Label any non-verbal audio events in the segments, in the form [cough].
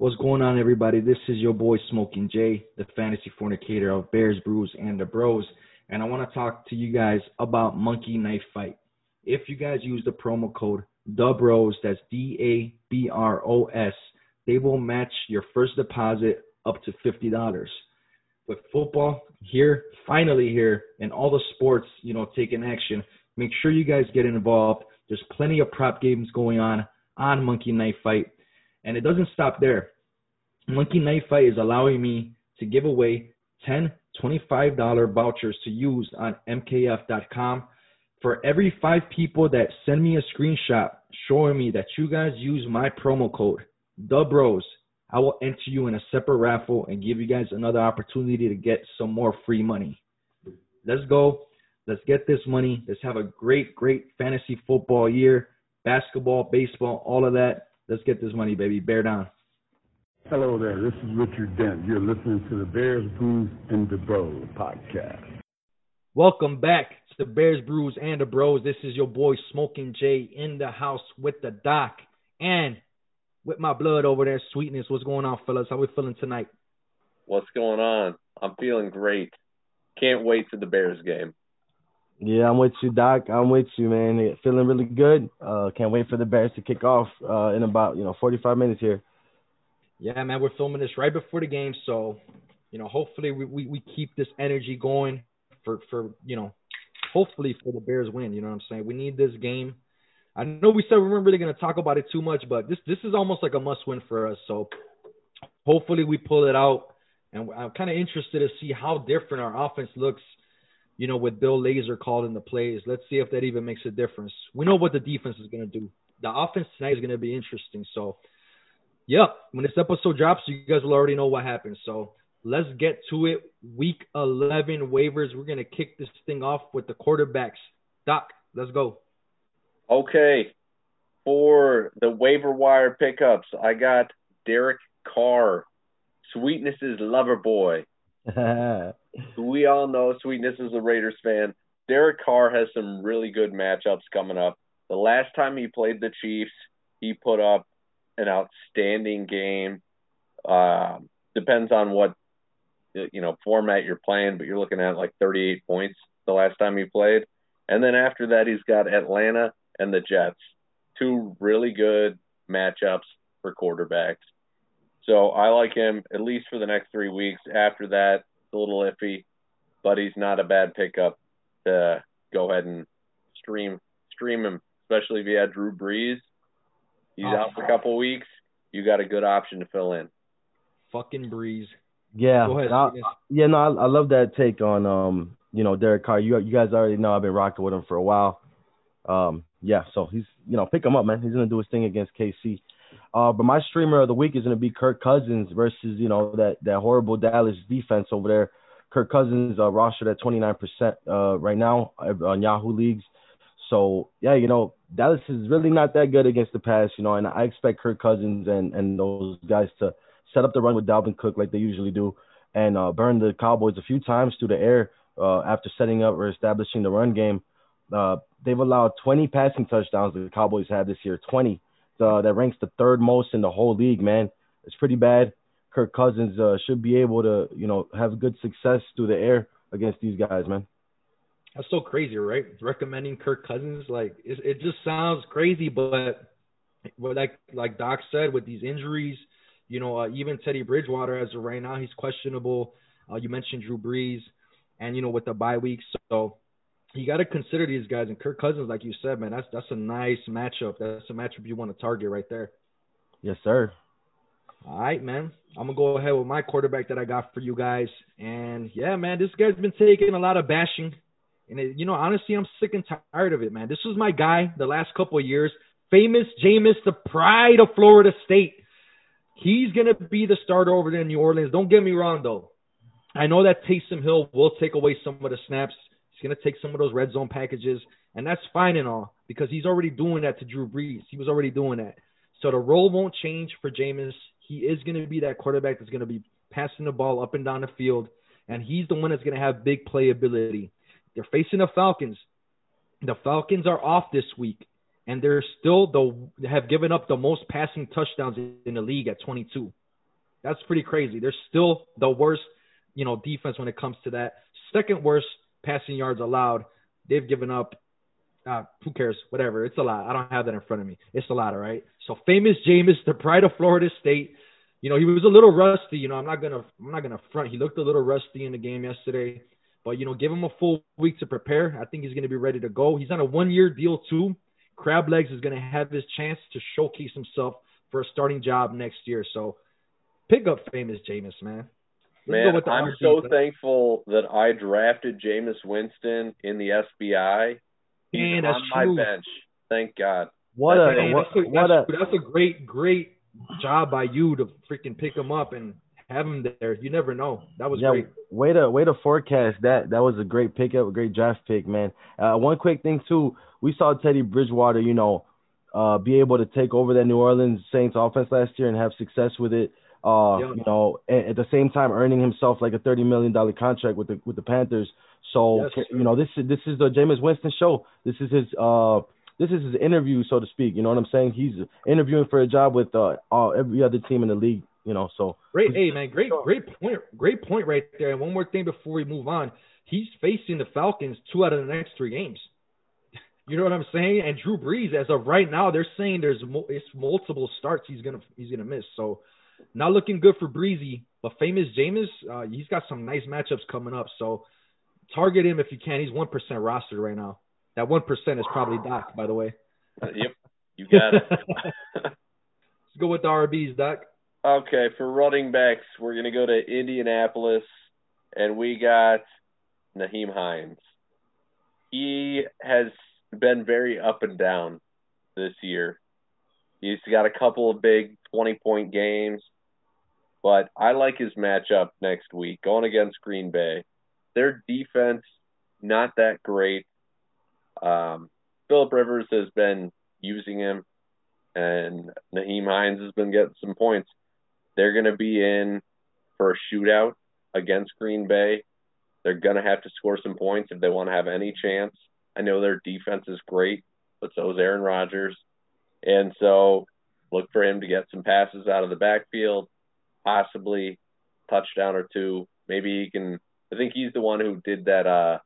What's going on, everybody? This is your boy Smoking Jay, the fantasy fornicator of Bears, Brews, and the Bros. And I want to talk to you guys about Monkey Knife Fight. If you guys use the promo code The Bros, that's D A B R O S, they will match your first deposit up to fifty dollars. With football here, finally here, and all the sports, you know, taking action, make sure you guys get involved. There's plenty of prop games going on on Monkey Knife Fight and it doesn't stop there. Monkey Knife Fight is allowing me to give away 10 $25 vouchers to use on mkf.com. For every five people that send me a screenshot showing me that you guys use my promo code, the bros, I will enter you in a separate raffle and give you guys another opportunity to get some more free money. Let's go. Let's get this money. Let's have a great, great fantasy football year. Basketball, baseball, all of that. Let's get this money, baby. Bear down. Hello there. This is Richard Dent. You're listening to the Bears, Brews, and the Bros podcast. Welcome back to the Bears, Brews, and the Bros. This is your boy Smoking Jay in the house with the doc and with my blood over there, sweetness. What's going on, fellas? How we feeling tonight? What's going on? I'm feeling great. Can't wait for the Bears game. Yeah, I'm with you, Doc. I'm with you, man. Feeling really good. Uh, can't wait for the Bears to kick off uh, in about you know 45 minutes here. Yeah, man, we're filming this right before the game, so you know, hopefully we, we, we keep this energy going for for you know, hopefully for the Bears win. You know what I'm saying? We need this game. I know we said we weren't really to talk about it too much, but this this is almost like a must win for us. So hopefully we pull it out, and I'm kind of interested to see how different our offense looks you know, with Bill Lazor calling the plays. Let's see if that even makes a difference. We know what the defense is going to do. The offense tonight is going to be interesting. So, yeah, when this episode drops, you guys will already know what happens. So, let's get to it. Week 11 waivers. We're going to kick this thing off with the quarterbacks. Doc, let's go. Okay. For the waiver wire pickups, I got Derek Carr, Sweetness's lover boy. [laughs] we all know Sweetness is a Raiders fan. Derek Carr has some really good matchups coming up. The last time he played the Chiefs, he put up an outstanding game. Uh, depends on what you know format you're playing, but you're looking at like 38 points the last time he played. And then after that, he's got Atlanta and the Jets, two really good matchups for quarterbacks. So I like him at least for the next three weeks. After that, a little iffy, but he's not a bad pickup to go ahead and stream stream him, especially if you had Drew Brees. He's oh, out for a couple weeks. You got a good option to fill in. Fucking Brees. Yeah, I, yeah, no, I, I love that take on um, you know, Derek Carr. You you guys already know I've been rocking with him for a while. Um, yeah, so he's you know, pick him up, man. He's gonna do his thing against KC. Uh, but my streamer of the week is going to be Kirk Cousins versus you know that that horrible Dallas defense over there. Kirk Cousins uh, rostered at 29% uh, right now on Yahoo leagues. So yeah, you know Dallas is really not that good against the pass, you know, and I expect Kirk Cousins and and those guys to set up the run with Dalvin Cook like they usually do, and uh, burn the Cowboys a few times through the air uh, after setting up or establishing the run game. Uh, they've allowed 20 passing touchdowns that the Cowboys have this year, 20 uh, that ranks the third most in the whole league, man. It's pretty bad. Kirk Cousins uh, should be able to, you know, have good success through the air against these guys, man. That's so crazy, right? Recommending Kirk Cousins, like it, it just sounds crazy, but, but like like Doc said, with these injuries, you know, uh, even Teddy Bridgewater as of right now, he's questionable. Uh, you mentioned Drew Brees, and you know with the bye weeks, so you got to consider these guys. And Kirk Cousins, like you said, man, that's that's a nice matchup. That's a matchup you want to target right there. Yes, sir. All right, man. I'm gonna go ahead with my quarterback that I got for you guys. And yeah, man, this guy's been taking a lot of bashing. And it, you know, honestly, I'm sick and tired of it, man. This was my guy the last couple of years. Famous Jameis, the pride of Florida State. He's gonna be the starter over there in New Orleans. Don't get me wrong, though. I know that Taysom Hill will take away some of the snaps. He's going to take some of those red zone packages, and that's fine and all because he's already doing that to Drew Brees. He was already doing that. So the role won't change for Jameis. He is going to be that quarterback that's going to be passing the ball up and down the field, and he's the one that's going to have big playability. They're facing the Falcons. The Falcons are off this week, and they're still the have given up the most passing touchdowns in the league at 22. That's pretty crazy. They're still the worst, you know, defense when it comes to that. Second worst passing yards allowed. They've given up. Uh, who cares? Whatever. It's a lot. I don't have that in front of me. It's a lot, all right. So famous Jameis, the pride of Florida State. You know, he was a little rusty. You know, I'm not gonna, I'm not gonna front. He looked a little rusty in the game yesterday. But you know, give him a full week to prepare. I think he's to be ready to go. He's on a one-year deal too. Crab Legs is to have his chance to showcase himself for a starting job next year. So pick up famous Jameis, man. Man, I'm so thankful that I drafted Jameis Winston in the SBI. He's man, on my true. bench. Thank God. What a, that's, a, what that's, a that's a great great job by you to freaking pick him up and have him there. You never know. That was yeah, great. Way to way to forecast that. That was a great pickup, a great draft pick, man. Uh, one quick thing too, we saw Teddy Bridgewater, you know, uh, be able to take over that New Orleans Saints offense last year and have success with it. Uh, yeah. you know, at, at, the same time earning himself like a thirty million dollar contract with the with the Panthers. So yes, you know, this is this is the Jameis Winston show. This is his uh this is his interview, so to speak. You know what I'm saying? He's interviewing for a job with uh all, every other team in the league you know, so great. Hey man, great, great point. Great point right there. And one more thing before we move on, he's facing the Falcons two out of the next three games. [laughs] You know what I'm saying? And Drew Brees, as of right now, they're saying there's mo- it's multiple starts he's gonna he's gonna miss. So not looking good for Breezy. But famous Jameis, uh, he's got some nice matchups coming up. So target him if you can. He's one percent rostered right now. That one percent is probably Doc, by the way. Uh, yep, you got it. [laughs] [laughs] Let's go with the RBs, Doc. Okay, for running backs, we're gonna go to Indianapolis, and we got Nyheim Hines. He has been very up and down this year. He's got a couple of big twenty-point games, but I like his matchup next week going against Green Bay. Their defense not that great. Um, Philip Rivers has been using him, and Nyheim Hines has been getting some points. They're going to be in for a shootout against Green Bay. They're going to have to score some points if they want to have any chance. I know their defense is great, but so is Aaron Rodgers. And so look for him to get some passes out of the backfield, possibly touchdown or two. Maybe he can I think he's the one who did that uh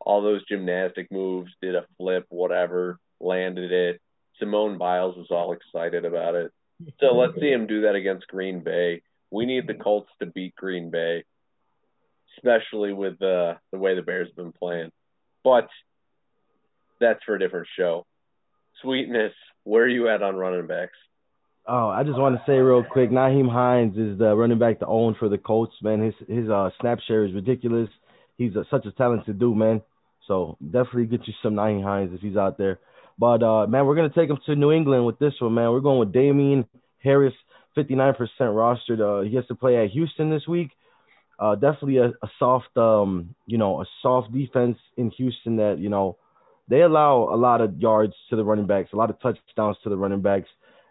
all those gymnastic moves, did a flip, whatever, landed it. Simone Biles was all excited about it. So [laughs] let's see him do that against Green Bay. We need the Colts to beat Green Bay, especially with the the way the Bears have been playing. But that's for a different show. Sweetness, where are you at on running backs? Oh, I just want to say real quick, Nyheim Hines is the running back to own for the Colts, man. His his uh snap share is ridiculous. He's a, such a talented dude, man. So definitely get you some Nyheim Hines if he's out there. But uh, man, we're gonna take him to New England with this one, man. We're going with Damien Harris, 59% rostered. Uh, he has to play at Houston this week. Uh, definitely a, a soft, um, you know, a soft defense in Houston that you know they allow a lot of yards to the running backs, a lot of touchdowns to the running backs,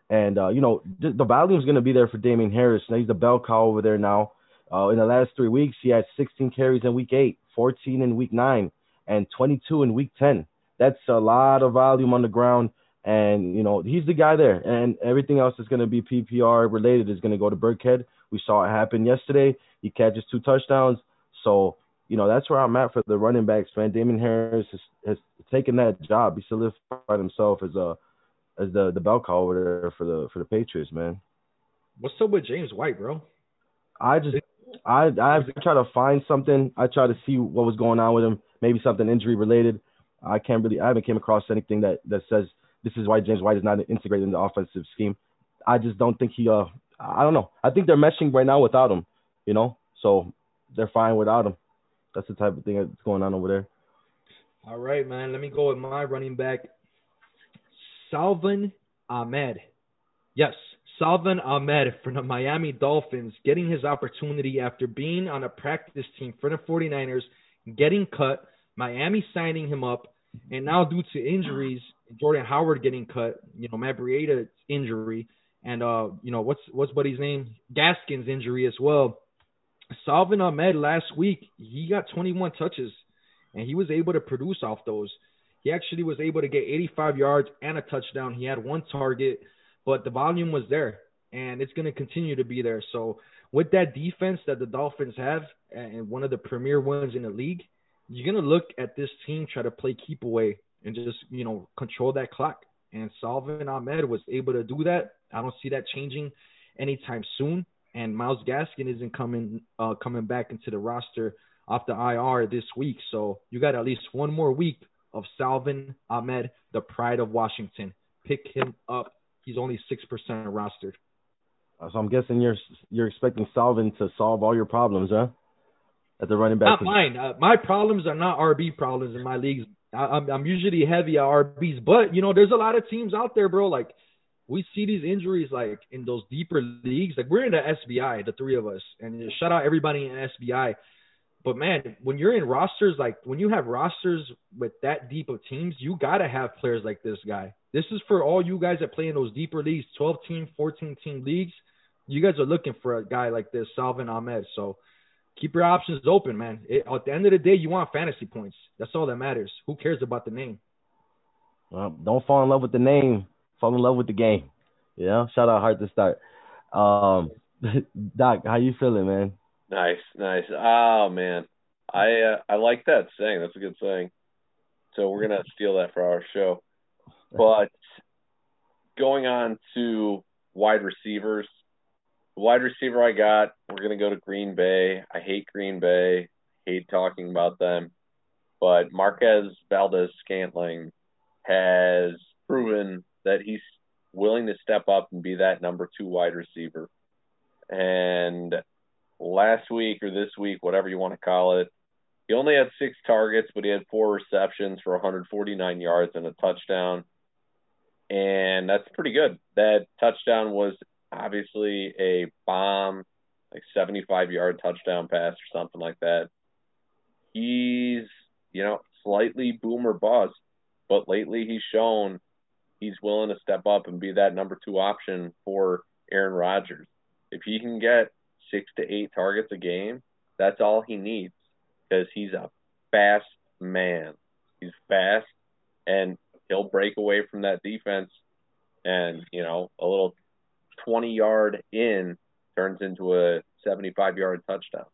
and uh, you know the, volume is going to be there for Damien Harris. Now he's the bell cow over there now. Uh, in the last three weeks, he had 16 carries in week eight, 14 in week nine, and 22 in week 10 that's a lot of volume on the ground. And, you know, he's the guy there. And everything else is going to be PPR related is going to go to Burkhead. We saw it happen yesterday. He catches two touchdowns. So, you know, that's where I'm at for the running backs, man. Damien Harris has, has taken that job. He solidified himself as a as the the bell cow over there for the for the Patriots, man. What's up with James White, bro? I just I I try to find something. I try to see what was going on with him. Maybe something injury related. I can't really, I haven't came across anything that that says this is why James White is not integrated in the offensive scheme. I just don't think he, uh, I don't know. I think they're meshing right now without him, you know, so they're fine without him. That's the type of thing that's going on over there. All right, man. Let me go with my running back, Salvon Ahmed. Yes, Salvon Ahmed from the Miami Dolphins getting his opportunity after being on a practice team for the 49ers, getting cut, Miami signing him up, and now due to injuries, Jordan Howard getting cut, you know, Matt injury, and uh, you know, what's what's buddy's name? Gaskins injury as well. Salvon Ahmed last week, he got 21 touches, and he was able to produce off those. He actually was able to get 85 yards and a touchdown. He had one target, but the volume was there. and it's going to continue to be there. So with that defense that the Dolphins have, and one of the premier ones in the league, you're going to look at this team try to play keep away and just you know control that clock. And Salvon Ahmed was able to do that. I don't see that changing anytime soon. And Myles Gaskin isn't coming uh, coming back into the roster off the IR this week. So you got at least one more week of Salvon Ahmed, the pride of Washington. Pick him up. He's only six percent rostered. So I'm guessing you're you're expecting Salvon to solve all your problems, huh? At the running back. Not mine. Uh, my problems are not RB problems in my leagues. I, am I'm usually heavy at RBs, but you know, there's a lot of teams out there, bro. Like we see these injuries like in those deeper leagues. Like we're in the SBI, the three of us, and shout out everybody in SBI. But man, when you're in rosters like when you have rosters with that deep of teams, you gotta have players like this guy. This is for all you guys that play in those deeper leagues, 12 team, 14 team leagues. You guys are looking for a guy like this, Salvon Ahmed. So keep your options open, man. It, at the end of the day, you want fantasy points. That's all that matters. Who cares about the name? Well, don't fall in love with the name. Fall in love with the game. You know, Shout out Heart to start. Um, [laughs] Doc, how you feeling, man? Nice, nice. Oh man, I uh, I like that saying. That's a good saying. So we're gonna steal that for our show. But going on to wide receivers, the wide receiver I got, we're gonna go to Green Bay. I hate Green Bay. Hate talking about them. But Marquez Valdez Scantling has proven that he's willing to step up and be that number two wide receiver. And last week or this week, whatever you want to call it, he only had six targets, but he had four receptions for 149 yards and a touchdown. And that's pretty good. That touchdown was obviously a bomb, like 75 yard touchdown pass or something like that. He's, you know, slightly boomer bust, but lately he's shown he's willing to step up and be that number two option for Aaron Rodgers. If he can get six to eight targets a game, that's all he needs because he's a fast man. He's fast and he'll break away from that defense and, you know, a little 20 yard in turns into a 75 yard touchdown.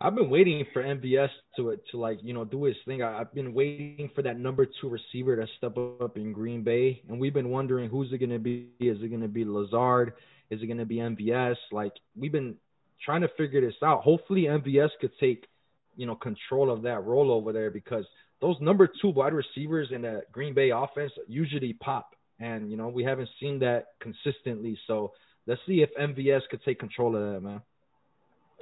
I've been waiting for MVS to to like you know do his thing. I, have been waiting for that number two receiver to step up in Green Bay, and we've been wondering who's it to be. Is it to be Lazard? Is it to be MVS? Like we've been trying to figure this out. Hopefully MVS could take you know control of that role over there because those number two wide receivers in the Green Bay offense usually pop, and you know we haven't seen that consistently. So let's see if MVS could take control of that, man.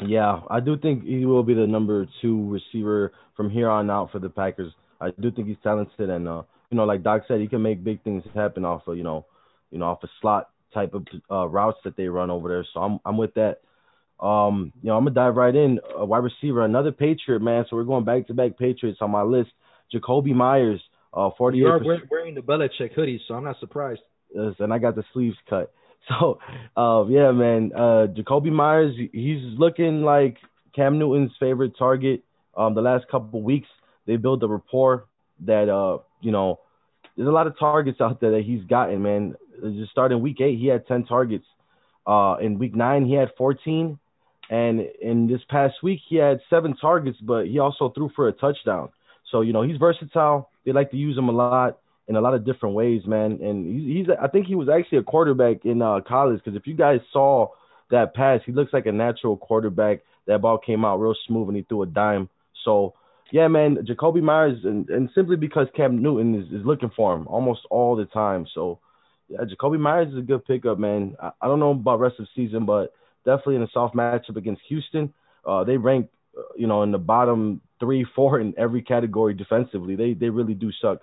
Yeah, I do think he will be the number two receiver from here on out for the Packers. I do think he's talented, and uh, you know, like Doc said, he can make big things happen off of you know, you know, off a of slot type of uh, routes that they run over there. So I'm I'm with that. Um, you know, I'm gonna dive right in. A wide receiver, another Patriot man. So we're going back to back Patriots on my list. Jakobi Meyers, uh, 48. You're wearing the Belichick hoodie, so I'm not surprised. Yes, and I got the sleeves cut. [laughs] So, uh, yeah, man, uh, Jakobi Meyers, he's looking like Cam Newton's favorite target. Um, the last couple of weeks, they built a rapport that, uh, you know, there's a lot of targets out there that he's gotten, man. Just starting week eight, he had 10 targets. Uh, in week nine, he had 14. And in this past week, he had seven targets, but he also threw for a touchdown. So, you know, he's versatile. They like to use him a lot in a lot of different ways, man. And he's, he's I think he was actually a quarterback in uh, college because if you guys saw that pass, he looks like a natural quarterback. That ball came out real smooth and he threw a dime. So yeah, man, Jakobi Meyers, and, and simply because Cam Newton is, is looking for him almost all the time. So yeah, Jakobi Meyers is a good pickup, man. I, I don't know about rest of season, but definitely in a soft matchup against Houston, uh, they rank, uh, you know, in the bottom three, four in every category defensively. They they really do suck.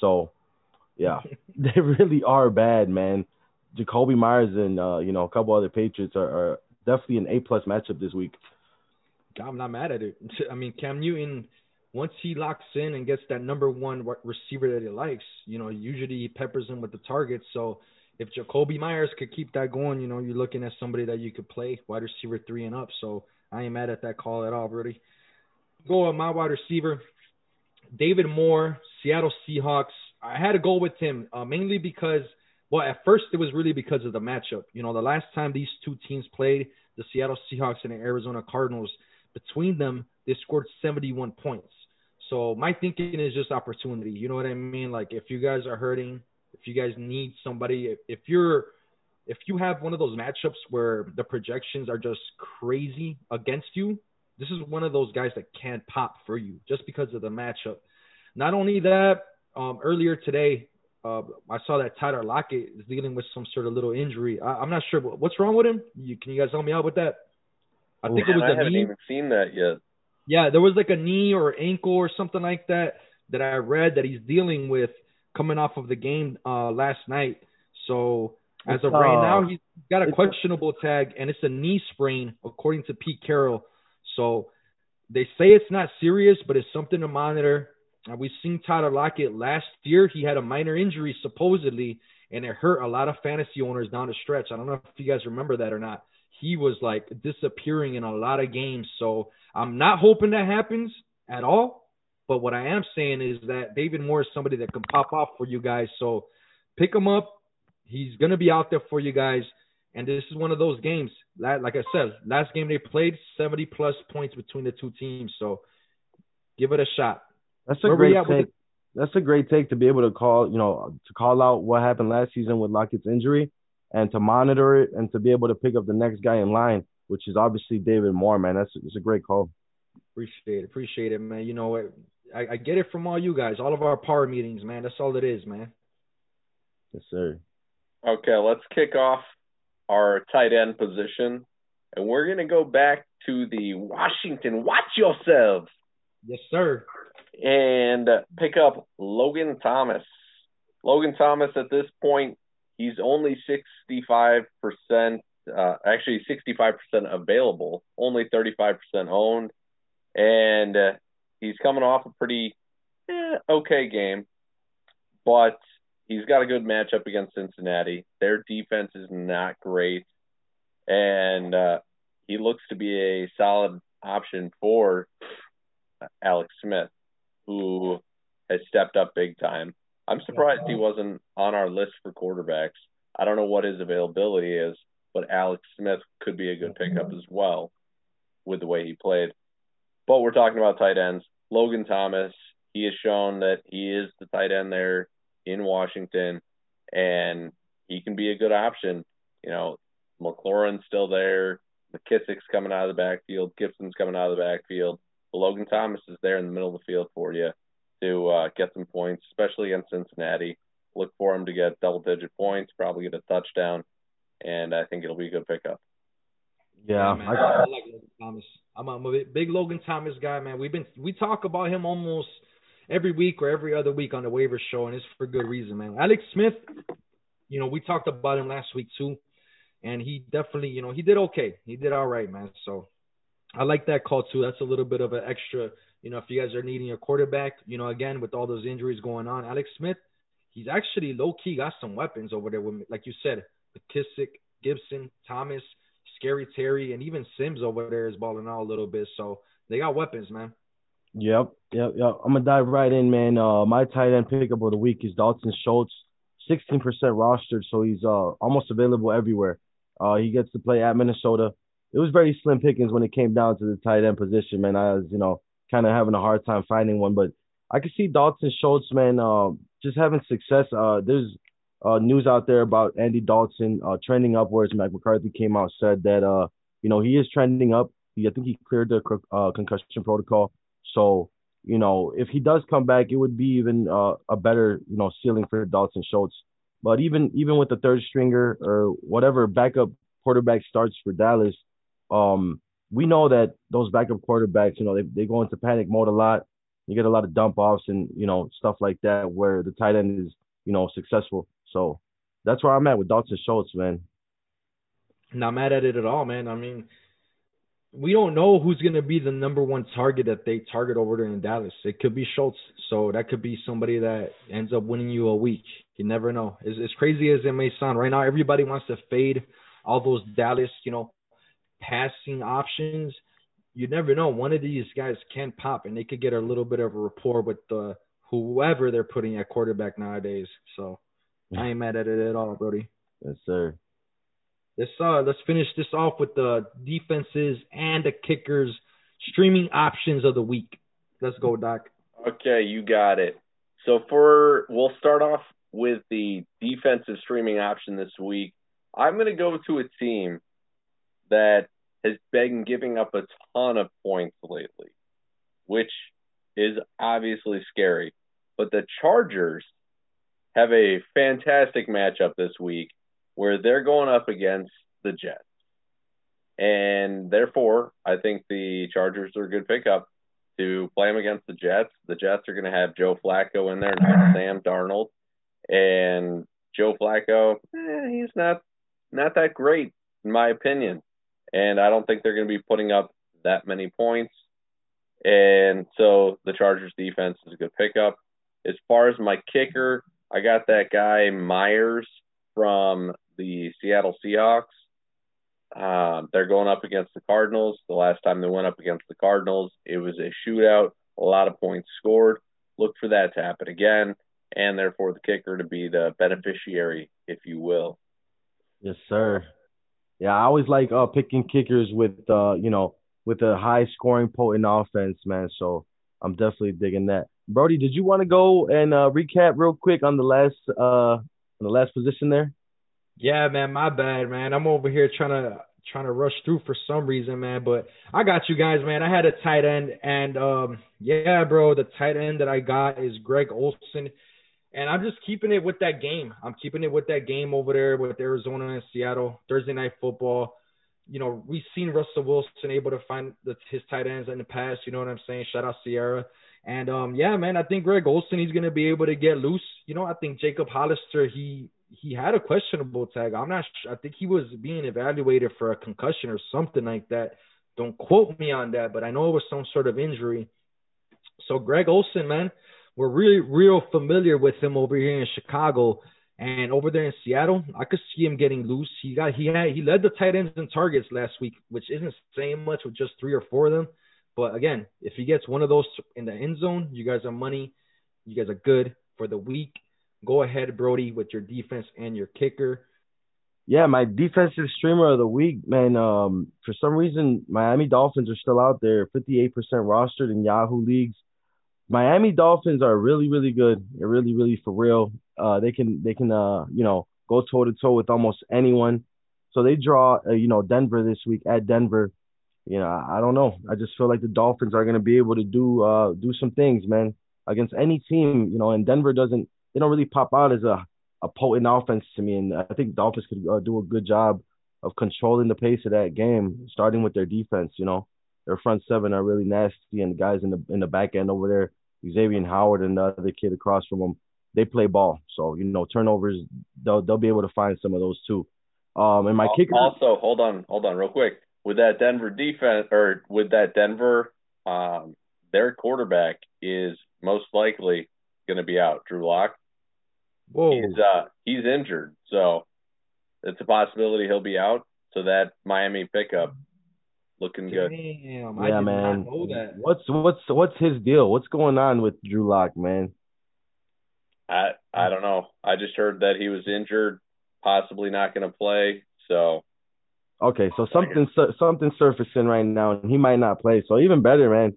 So yeah, [laughs] they really are bad, man. Jakobi Meyers and uh, you know a couple other Patriots are, are definitely an A plus matchup this week. I'm not mad at it. [laughs] I mean, Cam Newton, once he locks in and gets that number one receiver that he likes, you know, usually he peppers him with the targets. So if Jakobi Meyers could keep that going, you know, you're looking at somebody that you could play wide receiver three and up. So I ain't mad at that call at all, Rudy. Go on my wide receiver, David Moore, Seattle Seahawks. I had to go with him uh, mainly because well, at first it was really because of the matchup. You know, the last time these two teams played, the Seattle Seahawks and the Arizona Cardinals, between them, they scored 71 points. So my thinking is just opportunity. You know what I mean? Like if you guys are hurting, if you guys need somebody, if, if you're if you have one of those matchups where the projections are just crazy against you, this is one of those guys that can pop for you just because of the matchup. Not only that, um, earlier today, uh, I saw that Tyler Lockett is dealing with some sort of little injury. I, am not sure what's wrong with him. You, can you guys help me out with that? I think Man, it was I a haven't knee. even seen that yet. Yeah, there was like a knee or ankle or something like that that I read that he's dealing with coming off of the game uh, last night. So as of right now, he's got a questionable tag, and it's a knee sprain, according to Pete Carroll. So they say it's not serious, but it's something to monitor. We've seen Tyler Lockett last year. He had a minor injury supposedly, and it hurt a lot of fantasy owners down the stretch. I don't know if you guys remember that or not. He was like disappearing in a lot of games. So I'm not hoping that happens at all. But what I am saying is that David Moore is somebody that can pop off for you guys. So pick him up. He's going to be out there for you guys. And this is one of those games. Like I said, last game they played, 70 plus points between the two teams. So give it a shot. That's a Where great take. The- That's a great take to be able to call, you know, to call out what happened last season with Lockett's injury and to monitor it and to be able to pick up the next guy in line, which is obviously David Moore, man. That's it's a great call. Appreciate it. Appreciate it, man. You know, I, I get it from all you guys, all of our power meetings, man. That's all it is, man. Yes, sir. Okay, let's kick off our tight end position, and we're gonna go back to the Washington. Watch yourselves. Yes, sir. And pick up Logan Thomas. Logan Thomas at this point, he's only 65%, uh, actually 65% available, only 35% owned. And uh, he's coming off a pretty eh, okay game, but he's got a good matchup against Cincinnati. Their defense is not great, and uh, he looks to be a solid option for Alex Smith, who has stepped up big time. I'm surprised he wasn't on our list for quarterbacks. I don't know what his availability is, but Alex Smith could be a good pickup as well with the way he played. But we're talking about tight ends. Logan Thomas, he has shown that he is the tight end there in Washington, and he can be a good option. You know, McLaurin's still there. McKissic's coming out of the backfield. Gibson's coming out of the backfield. But Logan Thomas is there in the middle of the field for you to uh, get some points, especially against Cincinnati. Look for him to get double digit points, probably get a touchdown, and I think it'll be a good pickup. Yeah, yeah I, I, like Logan Thomas. I'm a, I'm a big Logan Thomas guy, man. We've been we talk about him almost – every week or every other week on the waiver show, and it's for good reason, man. Alex Smith, you know, we talked about him last week too, and he definitely, you know, he did okay. He did all right, man. So I like that call too. That's a little bit of an extra, you know, if you guys are needing a quarterback, you know, again with all those injuries going on, Alex Smith, he's actually low key got some weapons over there with, like you said, McKissic, Gibson, Thomas, Scary Terry, and even Sims over there is balling out a little bit. So they got weapons, man. Yep, yep, yep. I'm gonna dive right in, man. Uh, my tight end pickup of the week is Dalton Schultz, 16% rostered, so he's uh almost available everywhere. Uh, he gets to play at Minnesota. It was very slim pickings when it came down to the tight end position, man. I was, you know, kind of having a hard time finding one, but I could see Dalton Schultz, man, uh, just having success. Uh, there's uh, news out there about Andy Dalton uh, trending upwards. Mike McCarthy came out said that uh, you know he is trending up. He, I think he cleared the uh, concussion protocol. So, you know, if he does come back, it would be even uh, a better, you know, ceiling for Dalton Schultz. But even even with the third stringer or whatever backup quarterback starts for Dallas, um, we know that those backup quarterbacks, you know, they, they go into panic mode a lot. You get a lot of dump offs and you know stuff like that where the tight end is you know successful. So that's where I'm at with Dalton Schultz, man. Not mad at it at all, man. I mean, we don't know who's going to be the number one target that they target over there in Dallas. It could be Schultz, so that could be somebody that ends up winning you a week. You never know. As, as crazy as it may sound, right now everybody wants to fade all those Dallas, you know, passing options. You never know. One of these guys can pop, and they could get a little bit of a rapport with the whoever they're putting at quarterback nowadays. So I ain't mad at it at all, Brody. Yes, sir. Let's uh let's finish this off with the defenses and the kickers streaming options of the week. Let's go, Doc. Okay, you got it. So for we'll start off with the defensive streaming option this week. I'm going to go to a team that has been giving up a ton of points lately, which is obviously scary. But the Chargers have a fantastic matchup this week where they're going up against the Jets. And therefore, I think the Chargers are a good pickup to play them against the Jets. The Jets are going to have Joe Flacco in there, not Sam Darnold. And Joe Flacco, eh, he's not not that great in my opinion. And I don't think they're going to be putting up that many points. And so the Chargers defense is a good pickup. As far as my kicker, I got that guy Myers from the Seattle Seahawks. Um, they're going up against the Cardinals. The last time they went up against the Cardinals, it was a shootout, a lot of points scored. Look for that to happen again, and therefore the kicker to be the beneficiary, if you will. Yes, sir. Yeah, I always like uh, picking kickers with uh, you know, with a high scoring potent offense, man. So I'm definitely digging that. Brody, did you want to go and uh, recap real quick on the last uh on the last position there? Yeah, man, my bad, man. I'm over here trying to trying to rush through for some reason, man. But I got you guys, man. I had a tight end, and um, yeah, bro, the tight end that I got is Greg Olsen, and I'm just keeping it with that game. I'm keeping it with that game over there with Arizona and Seattle Thursday night football. You know, we've seen Russell Wilson able to find the, his tight ends in the past. You know what I'm saying? Shout out Ciara. And um, yeah, man, I think Greg Olsen he's gonna be able to get loose. You know, I think Jacob Hollister he he had a questionable tag. I'm not. Sure. I think he was being evaluated for a concussion or something like that. Don't quote me on that, but I know it was some sort of injury. So Greg Olsen, man, we're really real familiar with him over here in Chicago and over there in Seattle. I could see him getting loose. He got he had he led the tight ends in targets last week, which isn't saying much with just three or four of them. But again, if he gets one of those in the end zone, you guys are money. You guys are good for the week. Go ahead, Brody, with your defense and your kicker. Yeah, my defensive streamer of the week, man. Um, for some reason, Miami Dolphins are still out there, 58% rostered in Yahoo leagues. Miami Dolphins are really, really good. They're really, really for real. Uh, they can, they can, uh, you know, go toe to toe with almost anyone. So they draw, uh, you know, Denver this week at Denver. You know, I don't know. I just feel like the Dolphins are going to be able to do, uh, do some things, man, against any team. You know, and Denver doesn't they don't really pop out as a, a potent offense to me. And I think Dolphins could uh, do a good job of controlling the pace of that game, starting with their defense. You know, their front seven are really nasty, and the guys in the in the back end over there, Xavier Howard and the other kid across from them, they play ball. So you know, turnovers they'll they'll be able to find some of those too. Um, and my kicker. Also, hold on, hold on, real quick. With that Denver defense, or with that Denver, um, their quarterback is most likely going to be out. Drew Lock. Whoa. He's uh he's injured, so it's a possibility he'll be out. So that Miami pickup looking good. Damn, yeah, man. What's what's what's his deal? What's going on with Drew Lock, man? I I don't know. I just heard that he was injured, possibly not going to play. So okay, so something something surfacing right now, and he might not play. So even better, man.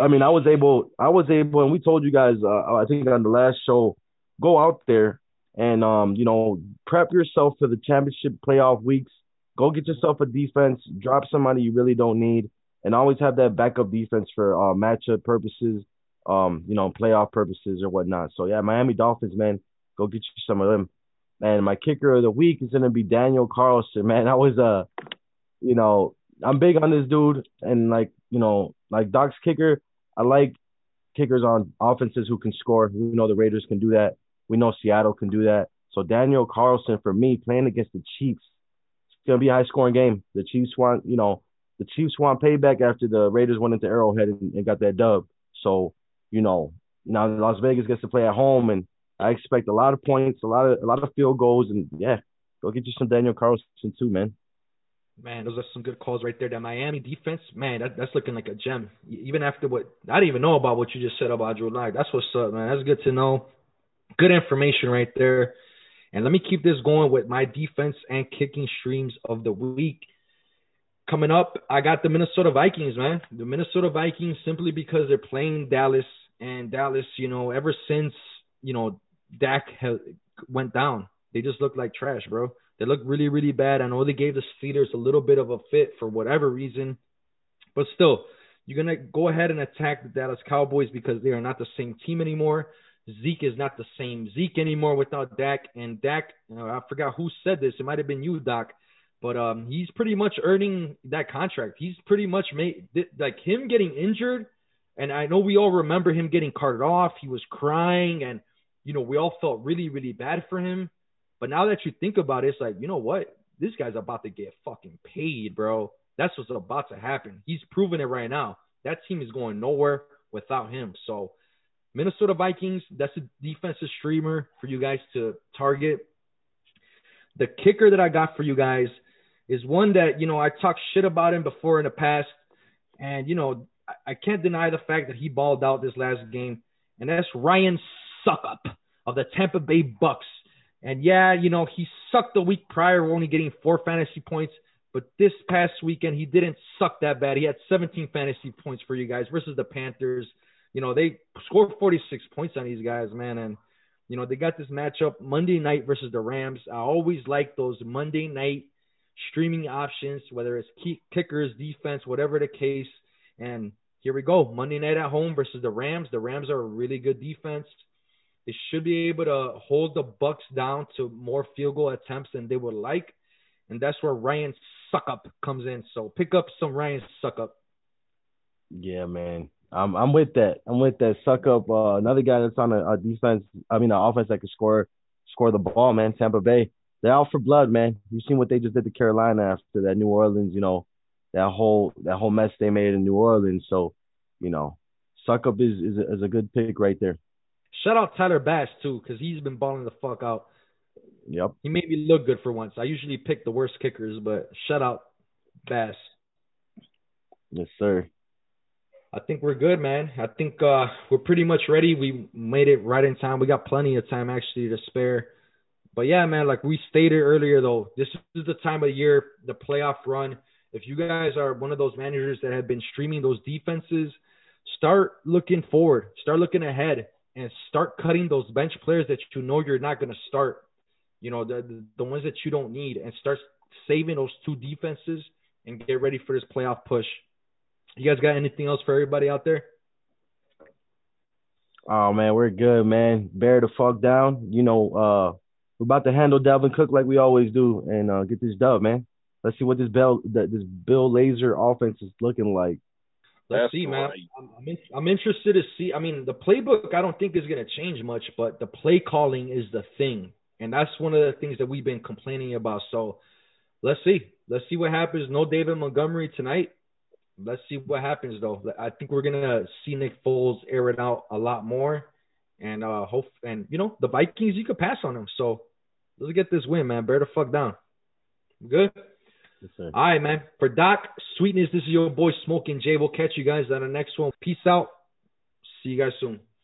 I mean, I was able, I was able, and we told you guys, uh, I think on the last show, go out there and um, you know, prep yourself for the championship playoff weeks. Go get yourself a defense, drop somebody you really don't need, and always have that backup defense for uh, matchup purposes, um, you know, playoff purposes or whatnot. So yeah, Miami Dolphins, man, go get you some of them. And my kicker of the week is gonna be Daniel Carlson, man. I was uh, you know, I'm big on this dude, and like you know, like Doc's kicker, I like kickers on offenses who can score. We know the Raiders can do that. We know Seattle can do that. So Daniel Carlson, for me, playing against the Chiefs, it's gonna be a high scoring game. The Chiefs want, you know, the Chiefs want payback after the Raiders went into Arrowhead and, and got that dub. So, you know, now Las Vegas gets to play at home, and I expect a lot of points, a lot of a lot of field goals, and yeah, go get you some Daniel Carlson too, man. Man, those are some good calls right there. That Miami defense, man, that, that's looking like a gem. Even after what I didn't even know about what you just said about Drew Lock. That's what's up, man. That's good to know good information right there. And let me keep this going with my defense and kicking streams of the week. Coming up, I got the Minnesota Vikings, man. The Minnesota Vikings simply because they're playing Dallas and Dallas, you know, ever since, you know, Dak went down, they just look like trash, bro. They look really, really bad. I know they gave the Steelers a little bit of a fit for whatever reason, but still, you're gonna go ahead and attack the Dallas Cowboys because they are not the same team anymore. Zeke is not the same Zeke anymore without Dak. And Dak, I forgot who said this. It might have been you, Doc. But um, he's pretty much earning that contract. He's pretty much made like him getting injured. And I know we all remember him getting carted off. He was crying, and you know we all felt really, really bad for him. But now that you think about it, it's like you know what? This guy's about to get fucking paid, bro. That's what's about to happen. He's proven it right now. That team is going nowhere without him. So Minnesota Vikings, that's a defensive streamer for you guys to target. The kicker that I got for you guys is one that, you know, I talked shit about him before in the past. And, you know, I, I can't deny the fact that he balled out this last game. And that's Ryan Succop of the Tampa Bay Bucks. And yeah, you know, he sucked the week prior, only getting four fantasy points. But this past weekend, he didn't suck that bad. He had 17 fantasy points for you guys versus the Panthers you know, they scored 46 points on these guys, man. And, you know, they got this matchup Monday night versus the Rams. I always like those Monday night streaming options, whether it's kickers, defense, whatever the case. And here we go Monday night at home versus the Rams. The Rams are a really good defense. They should be able to hold the Bucks down to more field goal attempts than they would like. And that's where Ryan Succop comes in. So pick up some Ryan Succop. Yeah, man. I'm I'm with that. I'm with that. Succop. Uh, another guy that's on a, a defense. I mean, an offense that can score score the ball. Man, Tampa Bay. They're out for blood, man. You've seen what they just did to Carolina after that New Orleans. You know, that whole that whole mess they made in New Orleans. So, you know, Succop is is a, is a good pick right there. Shout out Tyler Bass too, because he's been balling the fuck out. Yep. He made me look good for once. I usually pick the worst kickers, but shout out Bass. Yes, sir. I think we're good, man. I think uh, we're pretty much ready. We made it right in time. We got plenty of time actually to spare. But yeah, man, like we stated earlier, though, this is the time of year, the playoff run. If you guys are one of those managers that have been streaming those defenses, start looking forward, start looking ahead, and start cutting those bench players that you know you're not going to start. You know, the the ones that you don't need, and start saving those two defenses and get ready for this playoff push. You guys got anything else for everybody out there? Oh man, we're good, man. Bear the fuck down. You know, uh we're about to handle Dalvin Cook like we always do and uh get this dub, man. Let's see what this Bell this Bill Lazor offense is looking like. Let's That's see, man. I'm, I'm, in, I'm interested to see. I mean, the playbook I don't think is going to change much, but the play calling is the thing, and that's one of the things that we've been complaining about. So, let's see. Let's see what happens. No David Montgomery tonight let's see what happens though. I think we're gonna see Nick Foles air it out a lot more, and uh, hope and you know the Vikings you could pass on them. So let's get this win, man. Bear the fuck down. Good. Yes, All right, man. For Doc Sweetness, this is your boy Smoking Jay. We'll catch you guys on the next one. Peace out. See you guys soon.